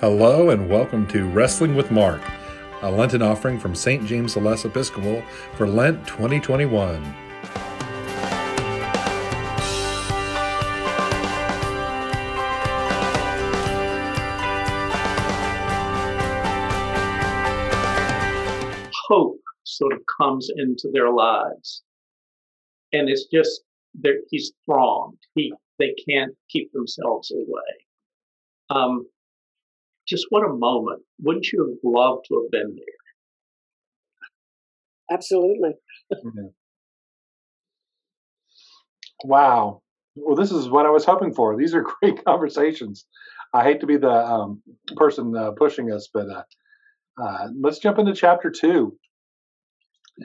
Hello and welcome to Wrestling with Mark, a Lenten offering from St. James the Less Episcopal for Lent 2021. Hope sort of comes into their lives. And it's just, he's thronged. He, they can't keep themselves away. Um, just what a moment. Wouldn't you have loved to have been there? Absolutely. Wow. Well, this is what I was hoping for. These are great conversations. I hate to be the um, person uh, pushing us, but uh, uh, let's jump into chapter two.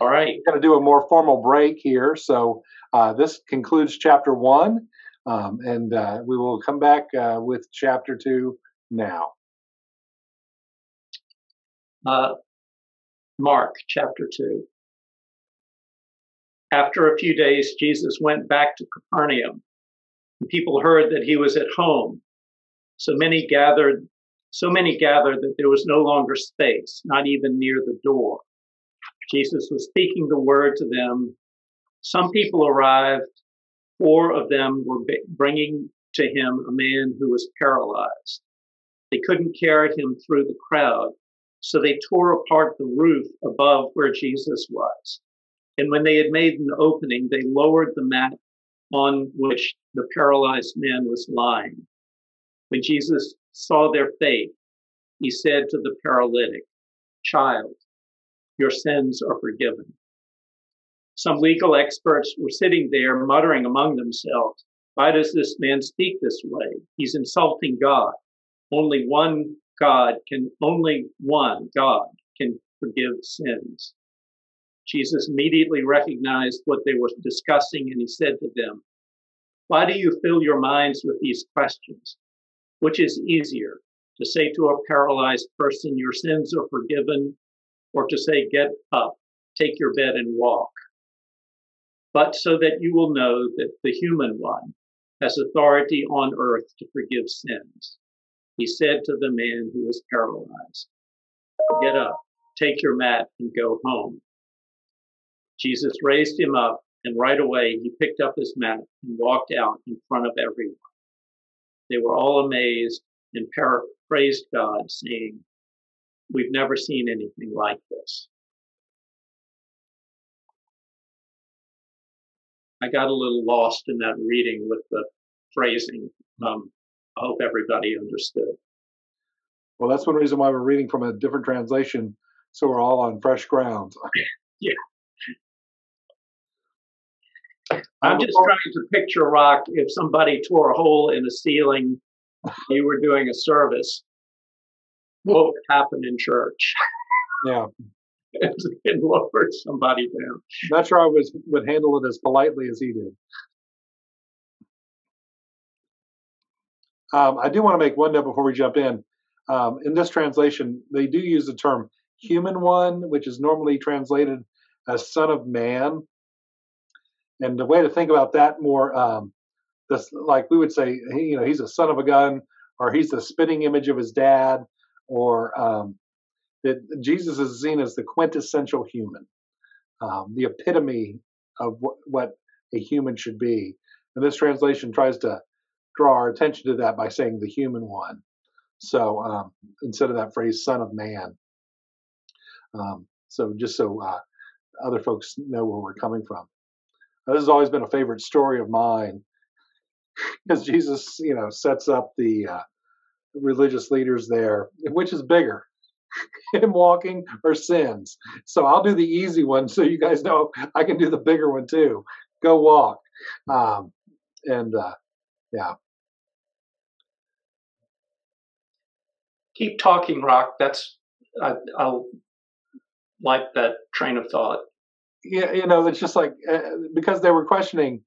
All right. We're going to do a more formal break here. So uh, this concludes chapter one, um, and uh, we will come back uh, with chapter two now. Uh, Mark chapter 2. After a few days, Jesus went back to Capernaum. People heard that he was at home. So many gathered, so many gathered that there was no longer space, not even near the door. Jesus was speaking the word to them. Some people arrived. Four of them were bringing to him a man who was paralyzed. They couldn't carry him through the crowd, so they tore apart the roof above where Jesus was. And when they had made an opening, they lowered the mat on which the paralyzed man was lying. When Jesus saw their faith, he said to the paralytic, Child, your sins are forgiven. Some legal experts were sitting there muttering among themselves, Why does this man speak this way? He's insulting God. Only one God can, only one God can forgive sins. Jesus immediately recognized what they were discussing and he said to them, Why do you fill your minds with these questions? Which is easier, to say to a paralyzed person, Your sins are forgiven, or to say, Get up, take your bed and walk? But so that you will know that the human one has authority on earth to forgive sins. He said to the man who was paralyzed, Get up, take your mat, and go home. Jesus raised him up, and right away he picked up his mat and walked out in front of everyone. They were all amazed and par- praised God, saying, We've never seen anything like this. I got a little lost in that reading with the phrasing. Um, I hope everybody understood. Well, that's one reason why we're reading from a different translation, so we're all on fresh ground. Yeah. I'm just trying to picture, Rock, if somebody tore a hole in the ceiling, you were doing a service, what would happen in church? Yeah, and lowered somebody down. not sure I was would handle it as politely as he did. Um, I do want to make one note before we jump in. Um, in this translation, they do use the term "human one," which is normally translated as "son of man." And the way to think about that more, um, this like we would say, he, you know, he's a son of a gun, or he's the spitting image of his dad, or um, that Jesus is seen as the quintessential human, um, the epitome of what, what a human should be. And this translation tries to draw our attention to that by saying the human one. So um, instead of that phrase, son of man. Um, so just so uh, other folks know where we're coming from. Now, this has always been a favorite story of mine because Jesus, you know, sets up the uh, religious leaders there, which is bigger, him walking or sins. So I'll do the easy one so you guys know I can do the bigger one too. Go walk. Um, and uh, yeah, Keep talking, Rock. That's I, I'll like that train of thought. yeah, you know, it's just like uh, because they were questioning,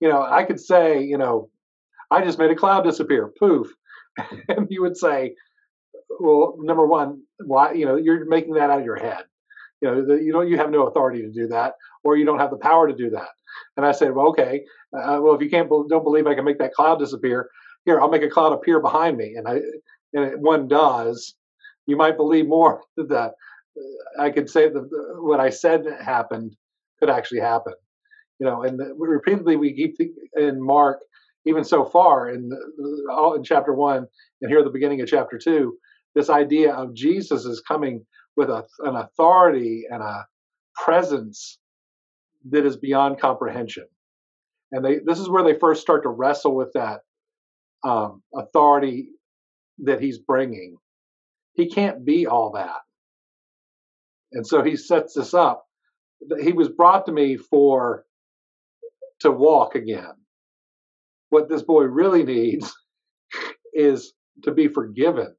you know, I could say, you know, I just made a cloud disappear, poof, and you would say, well, number one, why, you know, you're making that out of your head. You know, the, you don't, you have no authority to do that, or you don't have the power to do that. And I said, well, okay, uh, well, if you can't, don't believe I can make that cloud disappear, here, I'll make a cloud appear behind me. And I, and one does, you might believe more that uh, I could say that uh, what I said happened could actually happen. You know, and uh, repeatedly we keep in Mark, even so far in in chapter one and here at the beginning of chapter two, this idea of Jesus is coming with a, an authority and a presence that is beyond comprehension. And they this is where they first start to wrestle with that um, authority that he's bringing. He can't be all that. And so he sets this up. He was brought to me for to walk again. What this boy really needs is to be forgiven.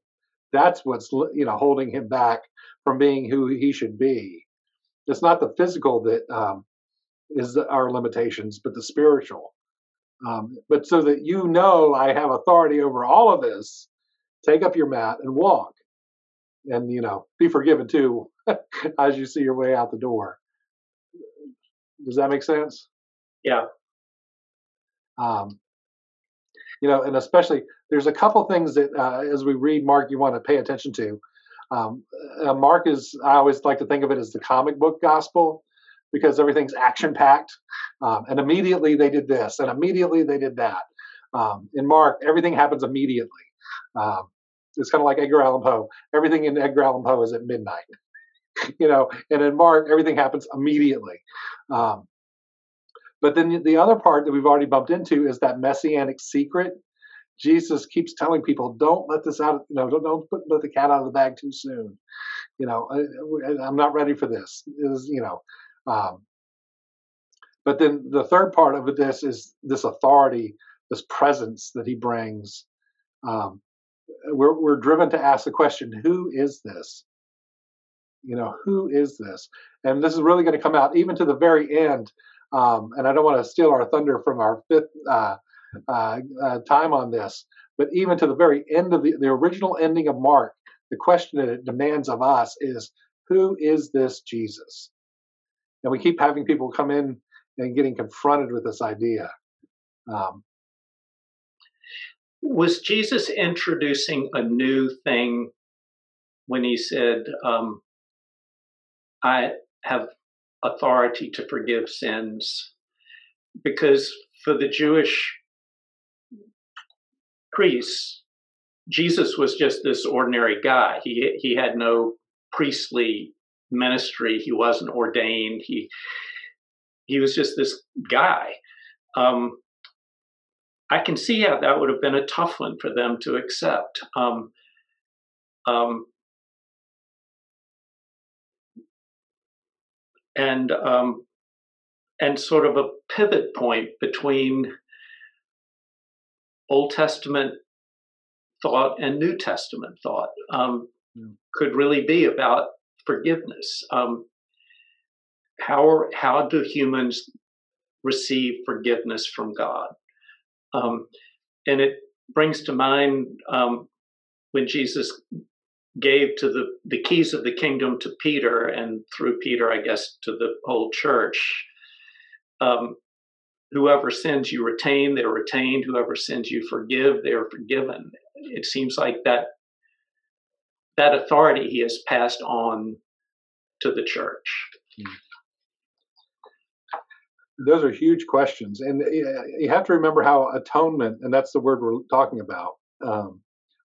That's what's you know holding him back from being who he should be. It's not the physical that um, is our limitations, but the spiritual. Um, but so that you know I have authority over all of this, take up your mat and walk. And, you know, be forgiven too as you see your way out the door. Does that make sense? Yeah. Um, you know, and especially there's a couple things that uh, as we read Mark, you want to pay attention to. Um, uh, Mark is, I always like to think of it as the comic book gospel because everything's action packed. Um, and immediately they did this, and immediately they did that. Um, in Mark, everything happens immediately. Um, it's kind of like Edgar Allan Poe. Everything in Edgar Allan Poe is at midnight, you know. And in Mark, everything happens immediately. Um, but then the other part that we've already bumped into is that messianic secret. Jesus keeps telling people, "Don't let this out. You know, don't, don't put, let the cat out of the bag too soon. You know, I, am not ready for this. Is you know, um, but then the third part of this is this authority, this presence that he brings. Um, we're, we're driven to ask the question, who is this? You know, who is this? And this is really going to come out even to the very end. Um, and I don't want to steal our thunder from our fifth uh, uh, uh, time on this, but even to the very end of the, the original ending of Mark, the question that it demands of us is, who is this Jesus? and we keep having people come in and getting confronted with this idea. Um, was Jesus introducing a new thing when he said, um, I have authority to forgive sins? Because for the Jewish priests, Jesus was just this ordinary guy. He, he had no priestly ministry. He wasn't ordained. He he was just this guy. Um, I can see how that would have been a tough one for them to accept. Um, um, and um, and sort of a pivot point between Old Testament thought and New Testament thought um, could really be about forgiveness. Um, how how do humans receive forgiveness from God? Um, and it brings to mind um, when Jesus gave to the the keys of the kingdom to Peter, and through Peter, I guess, to the whole church. Um, whoever sins you retain, they're retained. Whoever sins you forgive, they are forgiven. It seems like that that authority he has passed on to the church? Those are huge questions. And you have to remember how atonement, and that's the word we're talking about, um,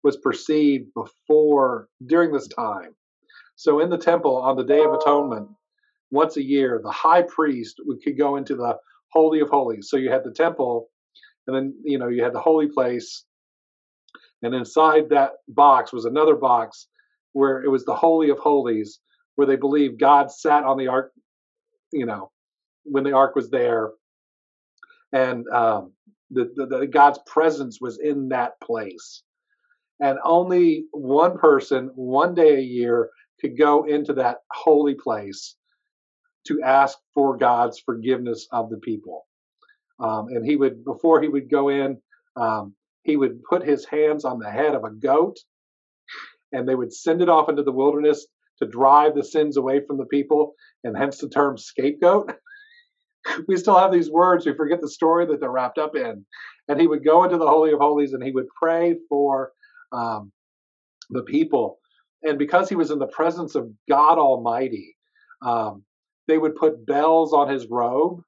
was perceived before, during this time. So in the temple on the Day of Atonement, once a year, the high priest could go into the Holy of Holies. So you had the temple, and then, you know, you had the holy place, and inside that box was another box where it was the Holy of Holies, where they believe God sat on the ark, you know, when the ark was there, and um, the, the, the God's presence was in that place, and only one person, one day a year, could go into that holy place to ask for God's forgiveness of the people. Um, and he would, before he would go in, um, he would put his hands on the head of a goat and they would send it off into the wilderness to drive the sins away from the people, and hence the term scapegoat. we still have these words, we forget the story that they're wrapped up in. And he would go into the Holy of Holies and he would pray for um, the people. And because he was in the presence of God Almighty, um, they would put bells on his robe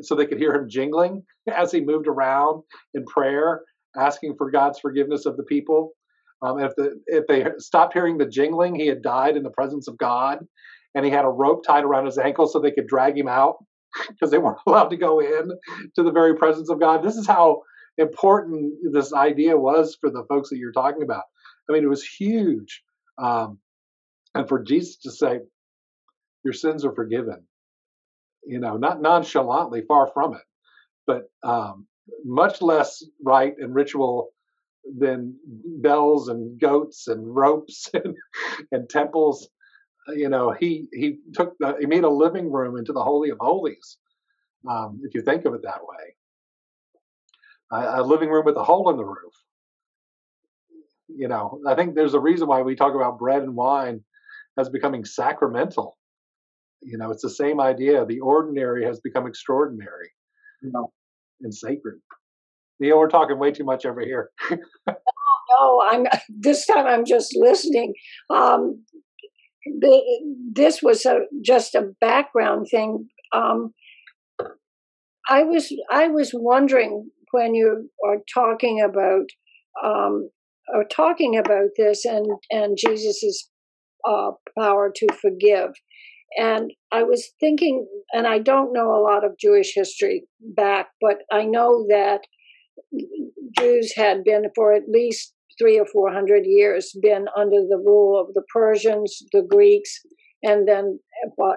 so they could hear him jingling as he moved around in prayer, asking for God's forgiveness of the people. Um, if the if they stopped hearing the jingling, he had died in the presence of God, and he had a rope tied around his ankle so they could drag him out because they weren't allowed to go in to the very presence of God. This is how important this idea was for the folks that you're talking about. I mean, it was huge, um, and for Jesus to say, "Your sins are forgiven," you know, not nonchalantly, far from it, but um, much less rite and ritual than bells and goats and ropes and, and temples. You know, he he took the, he made a living room into the holy of holies. Um, if you think of it that way, a, a living room with a hole in the roof. You know, I think there's a reason why we talk about bread and wine as becoming sacramental you know, it's the same idea. The ordinary has become extraordinary No. and sacred. You know, we're talking way too much over here. no, I'm this time. I'm just listening. Um, the, this was a, just a background thing. Um, I was I was wondering when you are talking about um, are talking about this and and Jesus's uh, power to forgive. And I was thinking, and I don't know a lot of Jewish history back, but I know that Jews had been for at least three or four hundred years been under the rule of the Persians, the Greeks, and then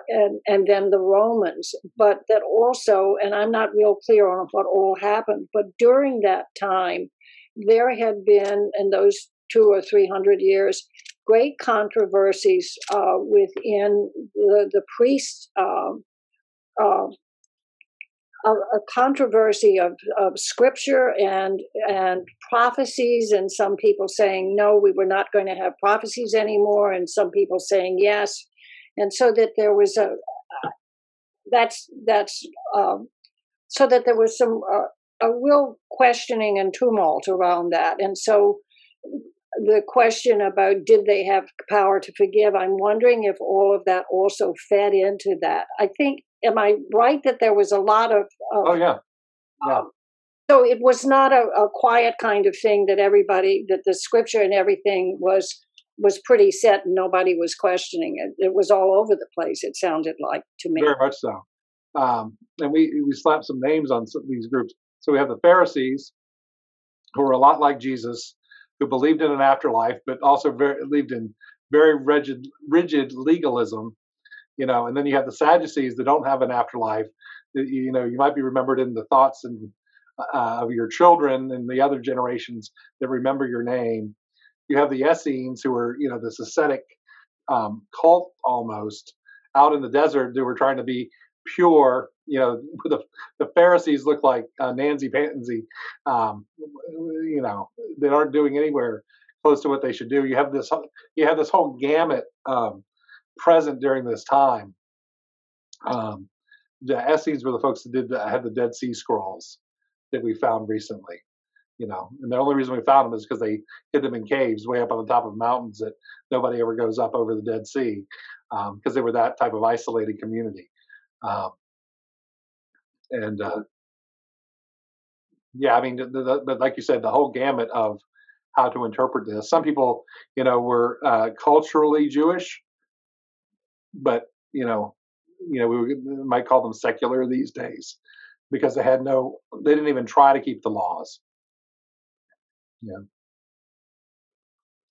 and, and then the Romans. But that also, and I'm not real clear on what all happened, but during that time, there had been in those two or three hundred years great controversies uh, within the, the priest, um, uh, a, a, controversy of, of scripture and and prophecies, and some people saying no, we were not going to have prophecies anymore, and some people saying yes, and so that there was a that's that's um, so that there was some uh, a real questioning and tumult around that, and so the question about did they have power to forgive, I'm wondering if all of that also fed into that. I think, am I right that there was a lot of. of oh, yeah. Yeah. Um, so it was not a, a, quiet kind of thing that everybody, that the scripture and everything was was pretty set and nobody was questioning it. It was all over the place. It sounded like to me. Very much so. Um, and we we slapped some names on some of these groups. So we have the Pharisees, who were a lot like Jesus, who believed in an afterlife, but also very, believed in very rigid, rigid legalism. You know, and then you have the Sadducees that don't have an afterlife. You know, you might be remembered in the thoughts and uh, of your children and the other generations that remember your name. You have the Essenes, who are, you know, this ascetic um, cult almost out in the desert who were trying to be pure. You know, the, the Pharisees look like uh, Nancy Pansy. Um, you know, they aren't doing anywhere close to what they should do. You have this, you have this whole gamut um, present during this time. Um, the Essenes were the folks that did the, had the Dead Sea Scrolls that we found recently. You know, and the only reason we found them is because they hid them in caves way up on the top of mountains that nobody ever goes up over the Dead Sea because um, they were that type of isolated community. Um, and uh, yeah, I mean, the, the, but like you said, the whole gamut of how to interpret this. Some people, you know, were uh, culturally Jewish, but you know, you know, we might call them secular these days because they had no, they didn't even try to keep the laws. Yeah.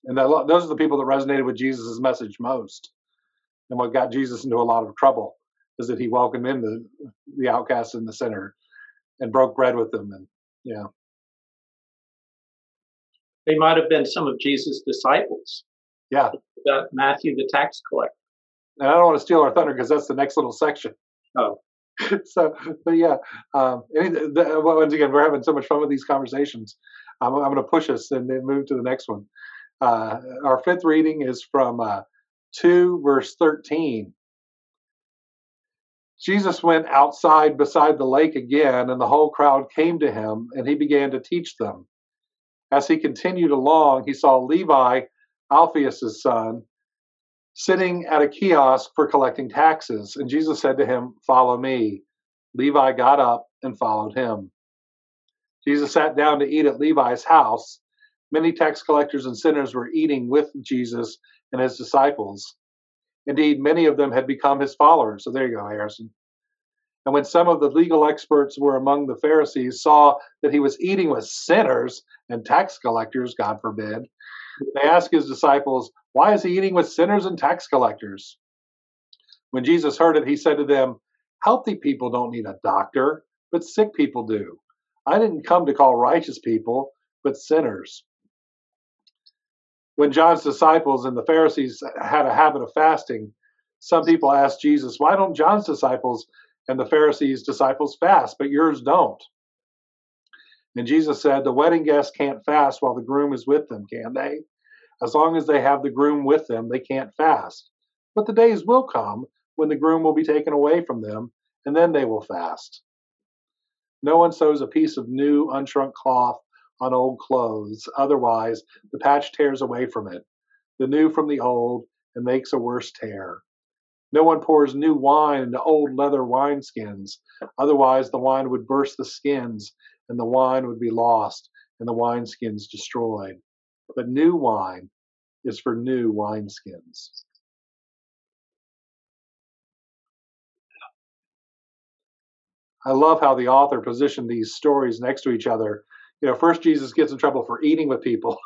And that, those are the people that resonated with Jesus' message most. And what got Jesus into a lot of trouble is that he welcomed in the the outcasts in the sinner and broke bread with them and yeah. They might have been some of jesus disciples. Yeah. Matthew the tax collector and i don't want to steal our thunder because that's the next little section. Oh so but yeah um the, once again we're having so much fun with these conversations. I'm, I'm going to push us and then move to the next one. Uh, our fifth reading is from uh, 2 verse 13 Jesus went outside beside the lake again, and the whole crowd came to him, and he began to teach them. As he continued along, he saw Levi, Alphaeus' son, sitting at a kiosk for collecting taxes. And Jesus said to him, Follow me. Levi got up and followed him. Jesus sat down to eat at Levi's house. Many tax collectors and sinners were eating with Jesus and his disciples. Indeed, many of them had become his followers. So there you go, Harrison. And when some of the legal experts were among the Pharisees saw that he was eating with sinners and tax collectors, God forbid, they asked his disciples, Why is he eating with sinners and tax collectors? When Jesus heard it, he said to them, Healthy people don't need a doctor, but sick people do. I didn't come to call righteous people, but sinners. When John's disciples and the Pharisees had a habit of fasting, some people asked Jesus, Why don't John's disciples and the Pharisees' disciples fast, but yours don't? And Jesus said, The wedding guests can't fast while the groom is with them, can they? As long as they have the groom with them, they can't fast. But the days will come when the groom will be taken away from them, and then they will fast. No one sews a piece of new, unshrunk cloth on old clothes. Otherwise, the patch tears away from it, the new from the old, and makes a worse tear. No one pours new wine into old leather wineskins. Otherwise, the wine would burst the skins, and the wine would be lost, and the wineskins destroyed. But new wine is for new wineskins. I love how the author positioned these stories next to each other. You know, first Jesus gets in trouble for eating with people,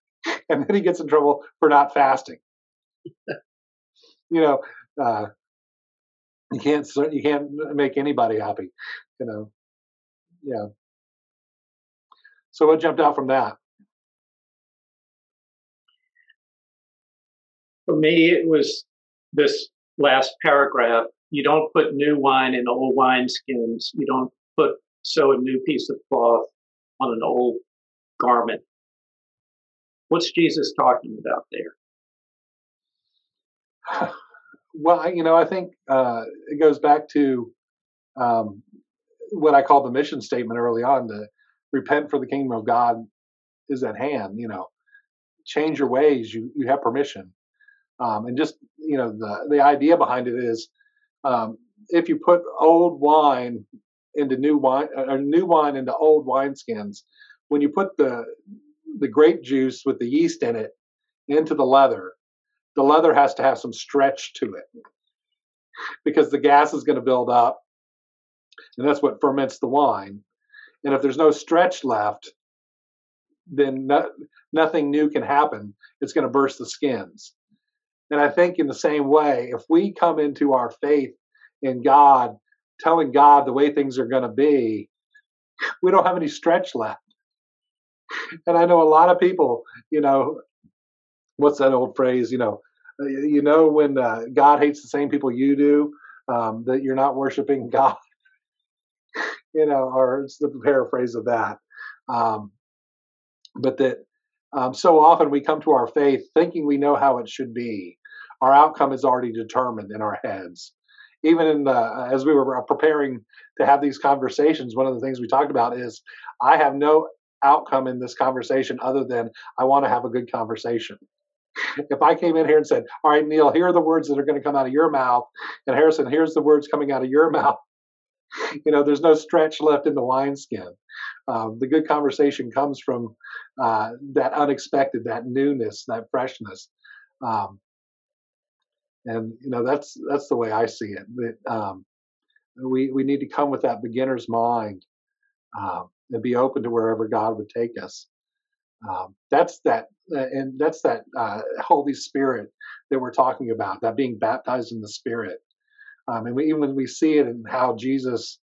and then he gets in trouble for not fasting. you know, uh, you can't you can't make anybody happy. You know, yeah. So what jumped out from that? For me, it was this last paragraph. You don't put new wine in old wineskins. You don't put sew a new piece of cloth on an old garment. What's Jesus talking about there? Well, you know, I think uh, it goes back to um, what I call the mission statement early on: to repent, for the kingdom of God is at hand. You know, change your ways. You you have permission, um, and just you know the the idea behind it is um, if you put old wine into new wine or new wine into old wineskins, when you put the the grape juice with the yeast in it into the leather, the leather has to have some stretch to it because the gas is going to build up and that's what ferments the wine and if there's no stretch left then no, nothing new can happen it's going to burst the skins and i think in the same way if we come into our faith in god telling god the way things are going to be we don't have any stretch left and i know a lot of people you know what's that old phrase? You know, uh, you know when uh, God hates the same people you do, um, that you're not worshiping God. You know, or it's the paraphrase of that. Um, but that um, so often we come to our faith thinking we know how it should be. Our outcome is already determined in our heads. Even in the, as we were preparing to have these conversations, one of the things we talked about is I have no outcome in this conversation other than I want to have a good conversation if I came in here and said, All right, Neale, here are the words that are going to come out of your mouth, and Harrison, here's the words coming out of your mouth, you know, there's no stretch left in the wineskin. Um, the good conversation comes from uh, that unexpected, that newness, that freshness. Um, and you know that's that's the way I see it. That um, we we need to come with that beginner's mind um, and be open to wherever God would take us. Um, that's that, uh, and that's that uh, Holy Spirit that we're talking about. That being baptized in the Spirit, um, and we, even when we see it in how Jesus,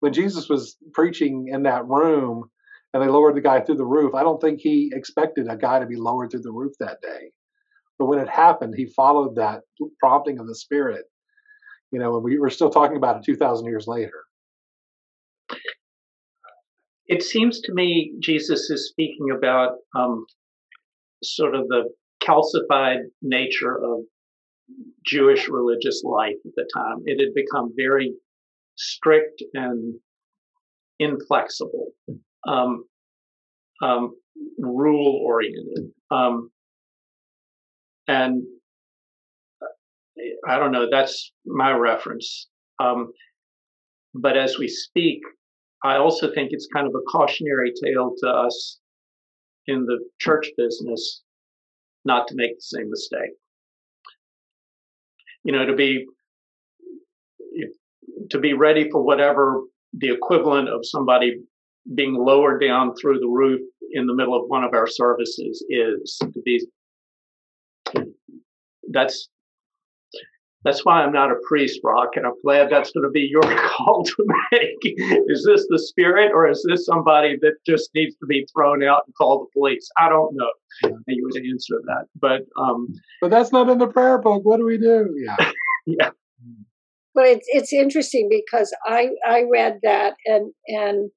when Jesus was preaching in that room, and they lowered the guy through the roof, I don't think he expected a guy to be lowered through the roof that day. But when it happened, he followed that prompting of the Spirit. You know, and we, we're still talking about it 2,000 years later it seems to me Jesus is speaking about um, sort of the calcified nature of Jewish religious life at the time. It had become very strict and inflexible. Um, um, rule oriented. Um, and I don't know, that's my reference. Um, but as we speak, I also think it's kind of a cautionary tale to us in the church business not to make the same mistake. You know, to be to be ready for whatever the equivalent of somebody being lowered down through the roof in the middle of one of our services is to be that's that's why I'm not a priest, Rock, and I'm glad that's going to be your call to make. is this the spirit, or is this somebody that just needs to be thrown out and call the police? I don't know. Yeah. You would answer that, but um, but that's not in the prayer book. What do we do? Yeah, yeah. But it's it's interesting because I I read that and and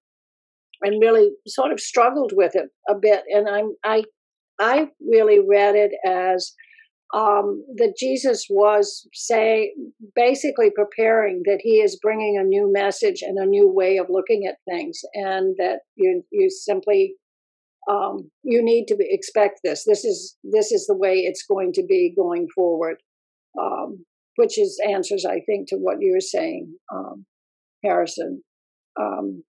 and really sort of struggled with it a bit, and I'm I I really read it as um, that Jesus was say basically preparing that he is bringing a new message and a new way of looking at things, and that you you simply um, you need to expect this. This is this is the way it's going to be going forward, um, which is answers I think to what you were saying, um, Harrison. Um,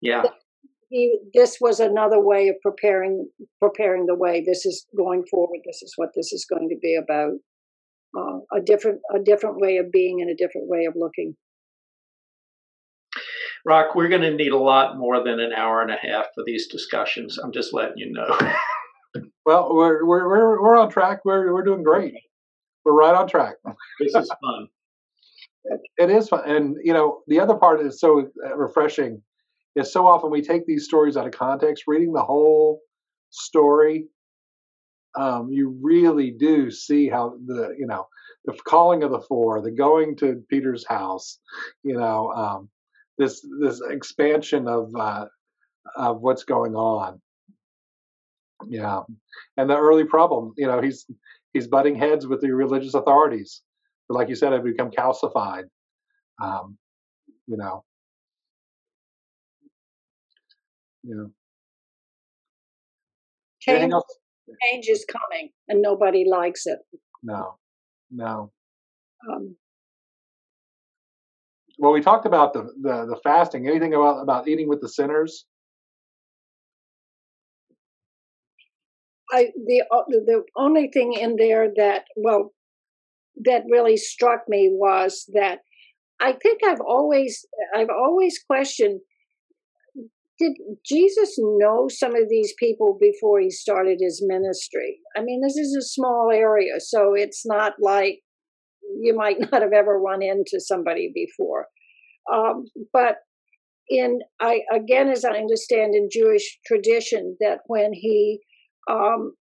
yeah he, this was another way of preparing preparing the way. This is going forward. This is what this is going to be about. Uh, a different a different way of being and a different way of looking. Rock, we're going to need a lot more than an hour and a half for these discussions. I'm just letting you know. well, we're we're we're we're on track. We're we're doing great. We're right on track. this is fun. It is fun, and you know the other part is so uh, refreshing is so often we take these stories out of context. Reading the whole story, um, you really do see how the you know the calling of the four, the going to Peter's house, you know, um, this this expansion of uh, of what's going on. Yeah, and the early problem, you know, he's he's butting heads with the religious authorities, but like you said, have become calcified. Um, you know, yeah. Change, change is coming, and nobody likes it. No, no. Um, well, we talked about the, the, the fasting. Anything about about eating with the sinners? I the uh, the only thing in there that well that really struck me was that I think I've always I've always questioned did Jesus know some of these people before he started his ministry? I mean, this is a small area, so it's not like you might not have ever run into somebody before. Um, but in I again, as I understand in Jewish tradition, that when he um,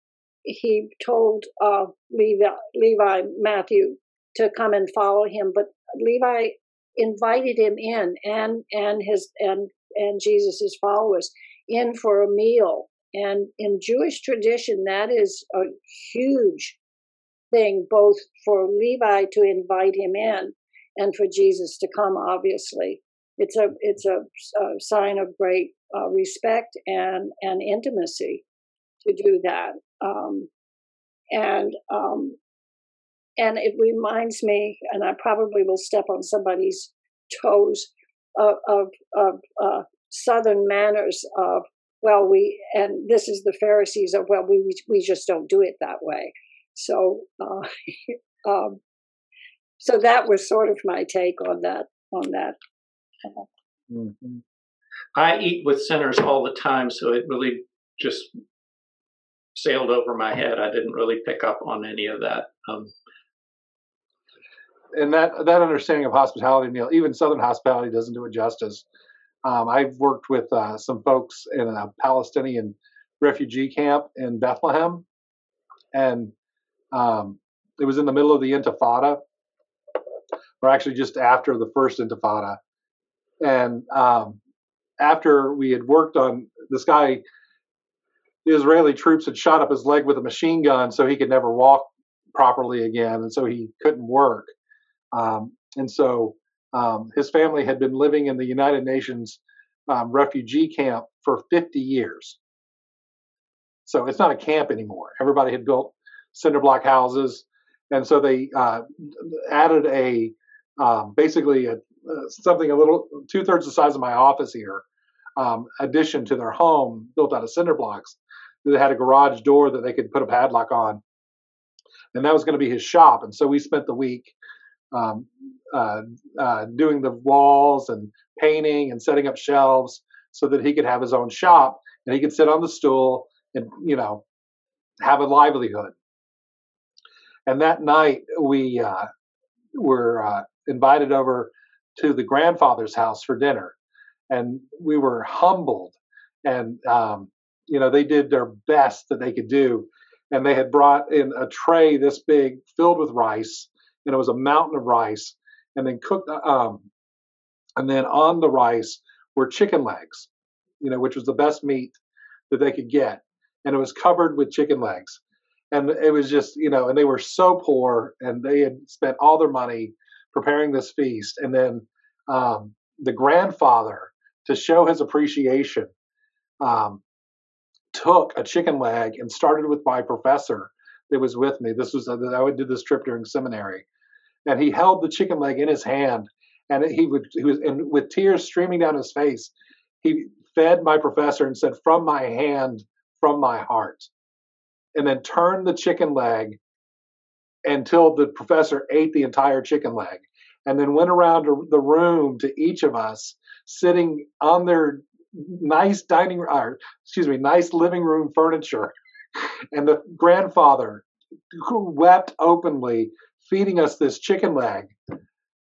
he told uh, Levi, Levi Matthew to come and follow him, but Levi invited him in and and his and and Jesus's followers in for a meal. And in Jewish tradition, that is a huge thing, both for Levi to invite him in and for Jesus to come. Obviously, it's a it's a, a sign of great uh, respect and and intimacy to do that. Um, and um, and it reminds me, and I probably will step on somebody's toes, of of, of uh, southern manners of well we and this is the Pharisees of well we we just don't do it that way. So uh, um, so that was sort of my take on that on that. Mm-hmm. I eat with sinners all the time, so it really just sailed over my head. I didn't really pick up on any of that. Um, and that that understanding of hospitality, Neale, even Southern hospitality doesn't do it justice. Um, I've worked with uh, some folks in a Palestinian refugee camp in Bethlehem, and um, it was in the middle of the Intifada, or actually just after the first Intifada. And um, after we had worked on this guy, the Israeli troops had shot up his leg with a machine gun so he could never walk properly again, and so he couldn't work. Um, and so um, his family had been living in the United Nations um, refugee camp for 50 years. So it's not a camp anymore. Everybody had built cinder block houses, and so they uh, added a um, basically a, uh, something a little two thirds the size of my office here um, addition to their home built out of cinder blocks. That had a garage door that they could put a padlock on, and that was going to be his shop. And so we spent the week um, uh, uh, doing the walls and painting and setting up shelves so that he could have his own shop and he could sit on the stool and you know have a livelihood. And that night we uh, were uh, invited over to the grandfather's house for dinner, and we were humbled. And um, you know they did their best that they could do, and they had brought in a tray this big filled with rice, and it was a mountain of rice, and then cooked. Um, and then on the rice were chicken legs, you know, which was the best meat that they could get, and it was covered with chicken legs. And it was just, you know, and they were so poor, and they had spent all their money preparing this feast, and then um, the grandfather, to show his appreciation, um, took a chicken leg and started with my professor that was with me. This was I did this trip during seminary, and he held the chicken leg in his hand, and he would he was and with tears streaming down his face, he fed my professor and said, "From my hand, from my heart," and then turned the chicken leg until the professor ate the entire chicken leg, and then went around the room to each of us sitting on their nice dining or excuse me nice living room furniture and the grandfather who wept openly feeding us this chicken leg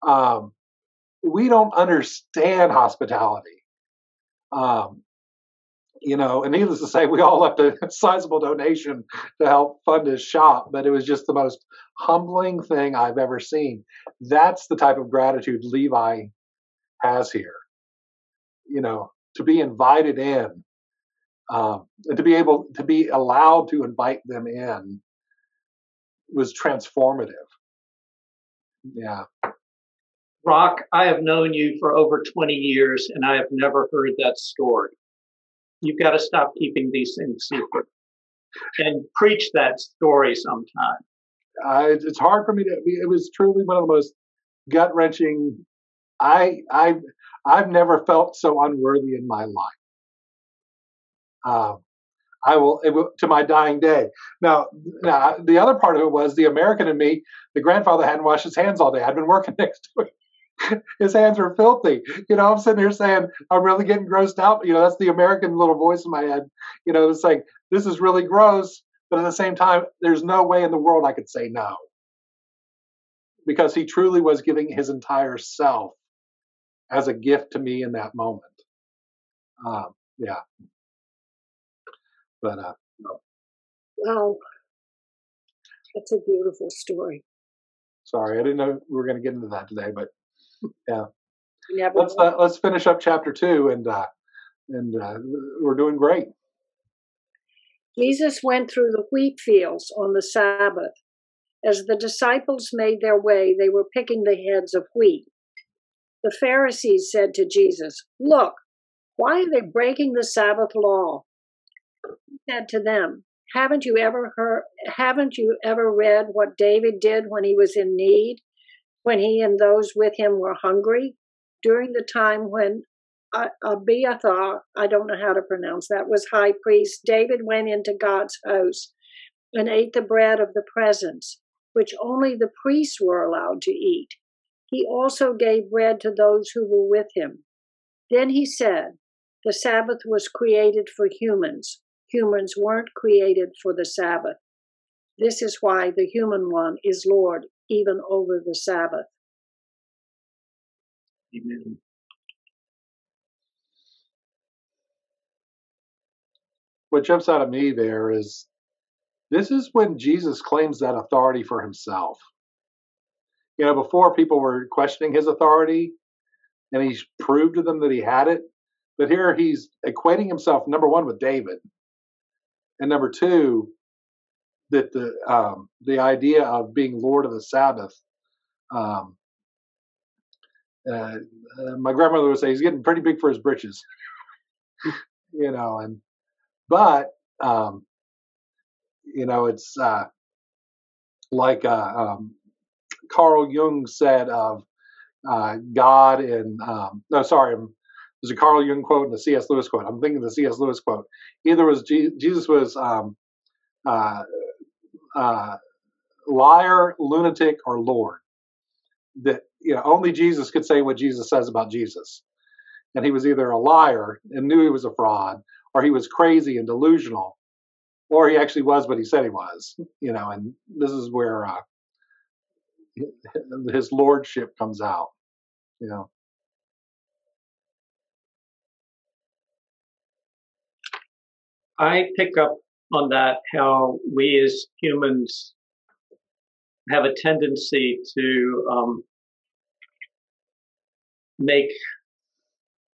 um, we don't understand hospitality. Um, you know and needless to say we all left a sizable donation to help fund his shop but it was just the most humbling thing i've ever seen. That's the type of gratitude levi has here. You know to be invited in um, and to be able to be allowed to invite them in was transformative. Yeah. Rock, I have known you for over 20 years and I have never heard that story. You've got to stop keeping these things secret and preach that story sometime. Uh, it's hard for me to. It was truly one of the most gut wrenching. I I I've never felt so unworthy in my life. Um, I will, will, to my dying day. Now, now, the other part of it was the American in me. The grandfather hadn't washed his hands all day. I'd been working next to him. his hands were filthy. You know, I'm sitting here saying, I'm really getting grossed out. You know, that's the American little voice in my head. You know, it's like, this is really gross. But at the same time, there's no way in the world I could say no. Because he truly was giving his entire self as a gift to me in that moment. Um, yeah. But uh, no. Wow, that's a beautiful story. Sorry, I didn't know we were going to get into that today, but yeah. Yeah. Let's uh, let's finish up chapter two, and uh, and uh, we're doing great. Jesus went through the wheat fields on the Sabbath. As the disciples made their way, they were picking the heads of wheat. The Pharisees said to Jesus, Look, why are they breaking the Sabbath law? Said to them, Haven't you ever heard haven't you ever read what David did when he was in need, when he and those with him were hungry? During the time when Abiathar, I don't know how to pronounce that, was high priest, David went into God's house and ate the bread of the presence, which only the priests were allowed to eat. He also gave bread to those who were with him. Then he said, The Sabbath was created for humans. Humans weren't created for the Sabbath. This is why the human one is Lord even over the Sabbath. Amen. What jumps out at me there is this is when Jesus claims that authority for himself. You know, before people were questioning his authority, and he's proved to them that he had it. But here he's equating himself, number one, with David, and number two, that the um, the idea of being Lord of the Sabbath. Um, uh, uh, my grandmother would say he's getting pretty big for his britches, you know. And but um, you know, it's uh, like uh, um, Carl Jung said of uh, God and um, no, sorry, um, there's a Carl Jung quote and a C.S. Lewis quote. I'm thinking the C.S. Lewis quote. Either was G- Jesus was um, uh, uh, liar, lunatic, or Lord. That you know, only Jesus could say what Jesus says about Jesus, and he was either a liar and knew he was a fraud, or he was crazy and delusional, or he actually was what he said he was. You know, and this is where uh, his lordship comes out. You know. I pick up on that how we as humans have a tendency to um, make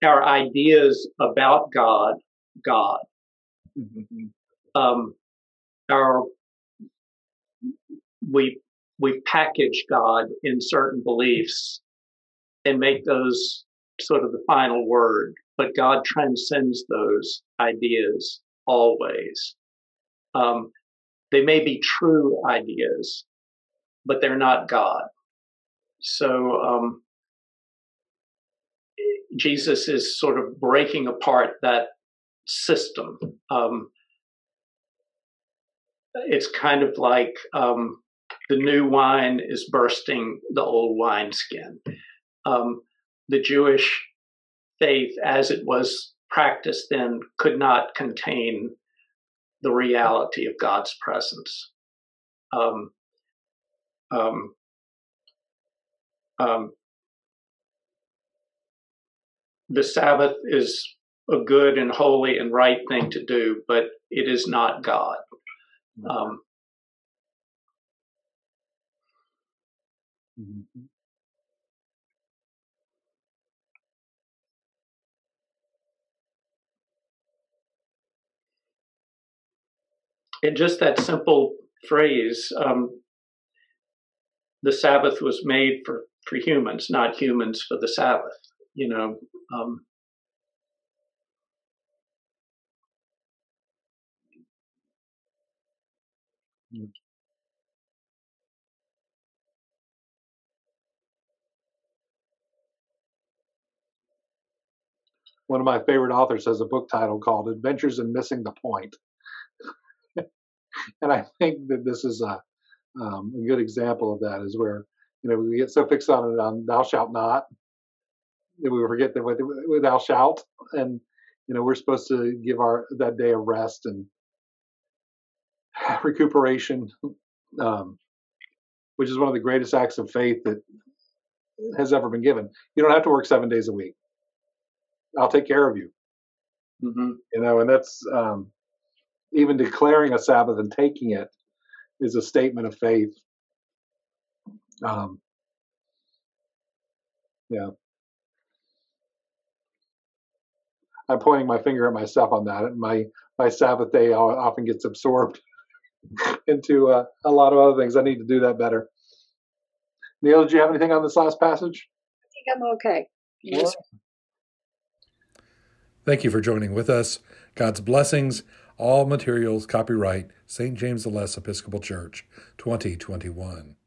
our ideas about God God. Mm-hmm. Um, our we we package God in certain beliefs and make those sort of the final word, but God transcends those ideas always. Um, they may be true ideas, but they're not God. So um, Jesus is sort of breaking apart that system. Um, it's kind of like um, the new wine is bursting the old wineskin. Um, the Jewish faith, as it was practiced then, could not contain the reality of God's presence. Um, um, um, the Sabbath is a good and holy and right thing to do, but it is not God. Um, mm-hmm. And just that simple phrase, um, the Sabbath was made for, for humans, not humans for the Sabbath. You know, um, One of my favorite authors has a book title called Adventures in Missing the Point. and I think that this is a, um, a good example of that is where, you know, we get so fixed on it on thou shalt not that we forget that with, with thou shalt. And, you know, we're supposed to give our that day of rest and recuperation um, which is one of the greatest acts of faith that has ever been given. You don't have to work seven days a week. I'll take care of you. Mm-hmm. You know, and that's um, even declaring a Sabbath and taking it is a statement of faith. Um, yeah. I'm pointing my finger at myself on that. My my Sabbath day often gets absorbed into uh, a lot of other things. I need to do that better. Neale, did you have anything on this last passage? I think I'm okay. Yes. Thank you for joining with us. God's blessings. All materials copyright St. James the Less Episcopal Church 2021.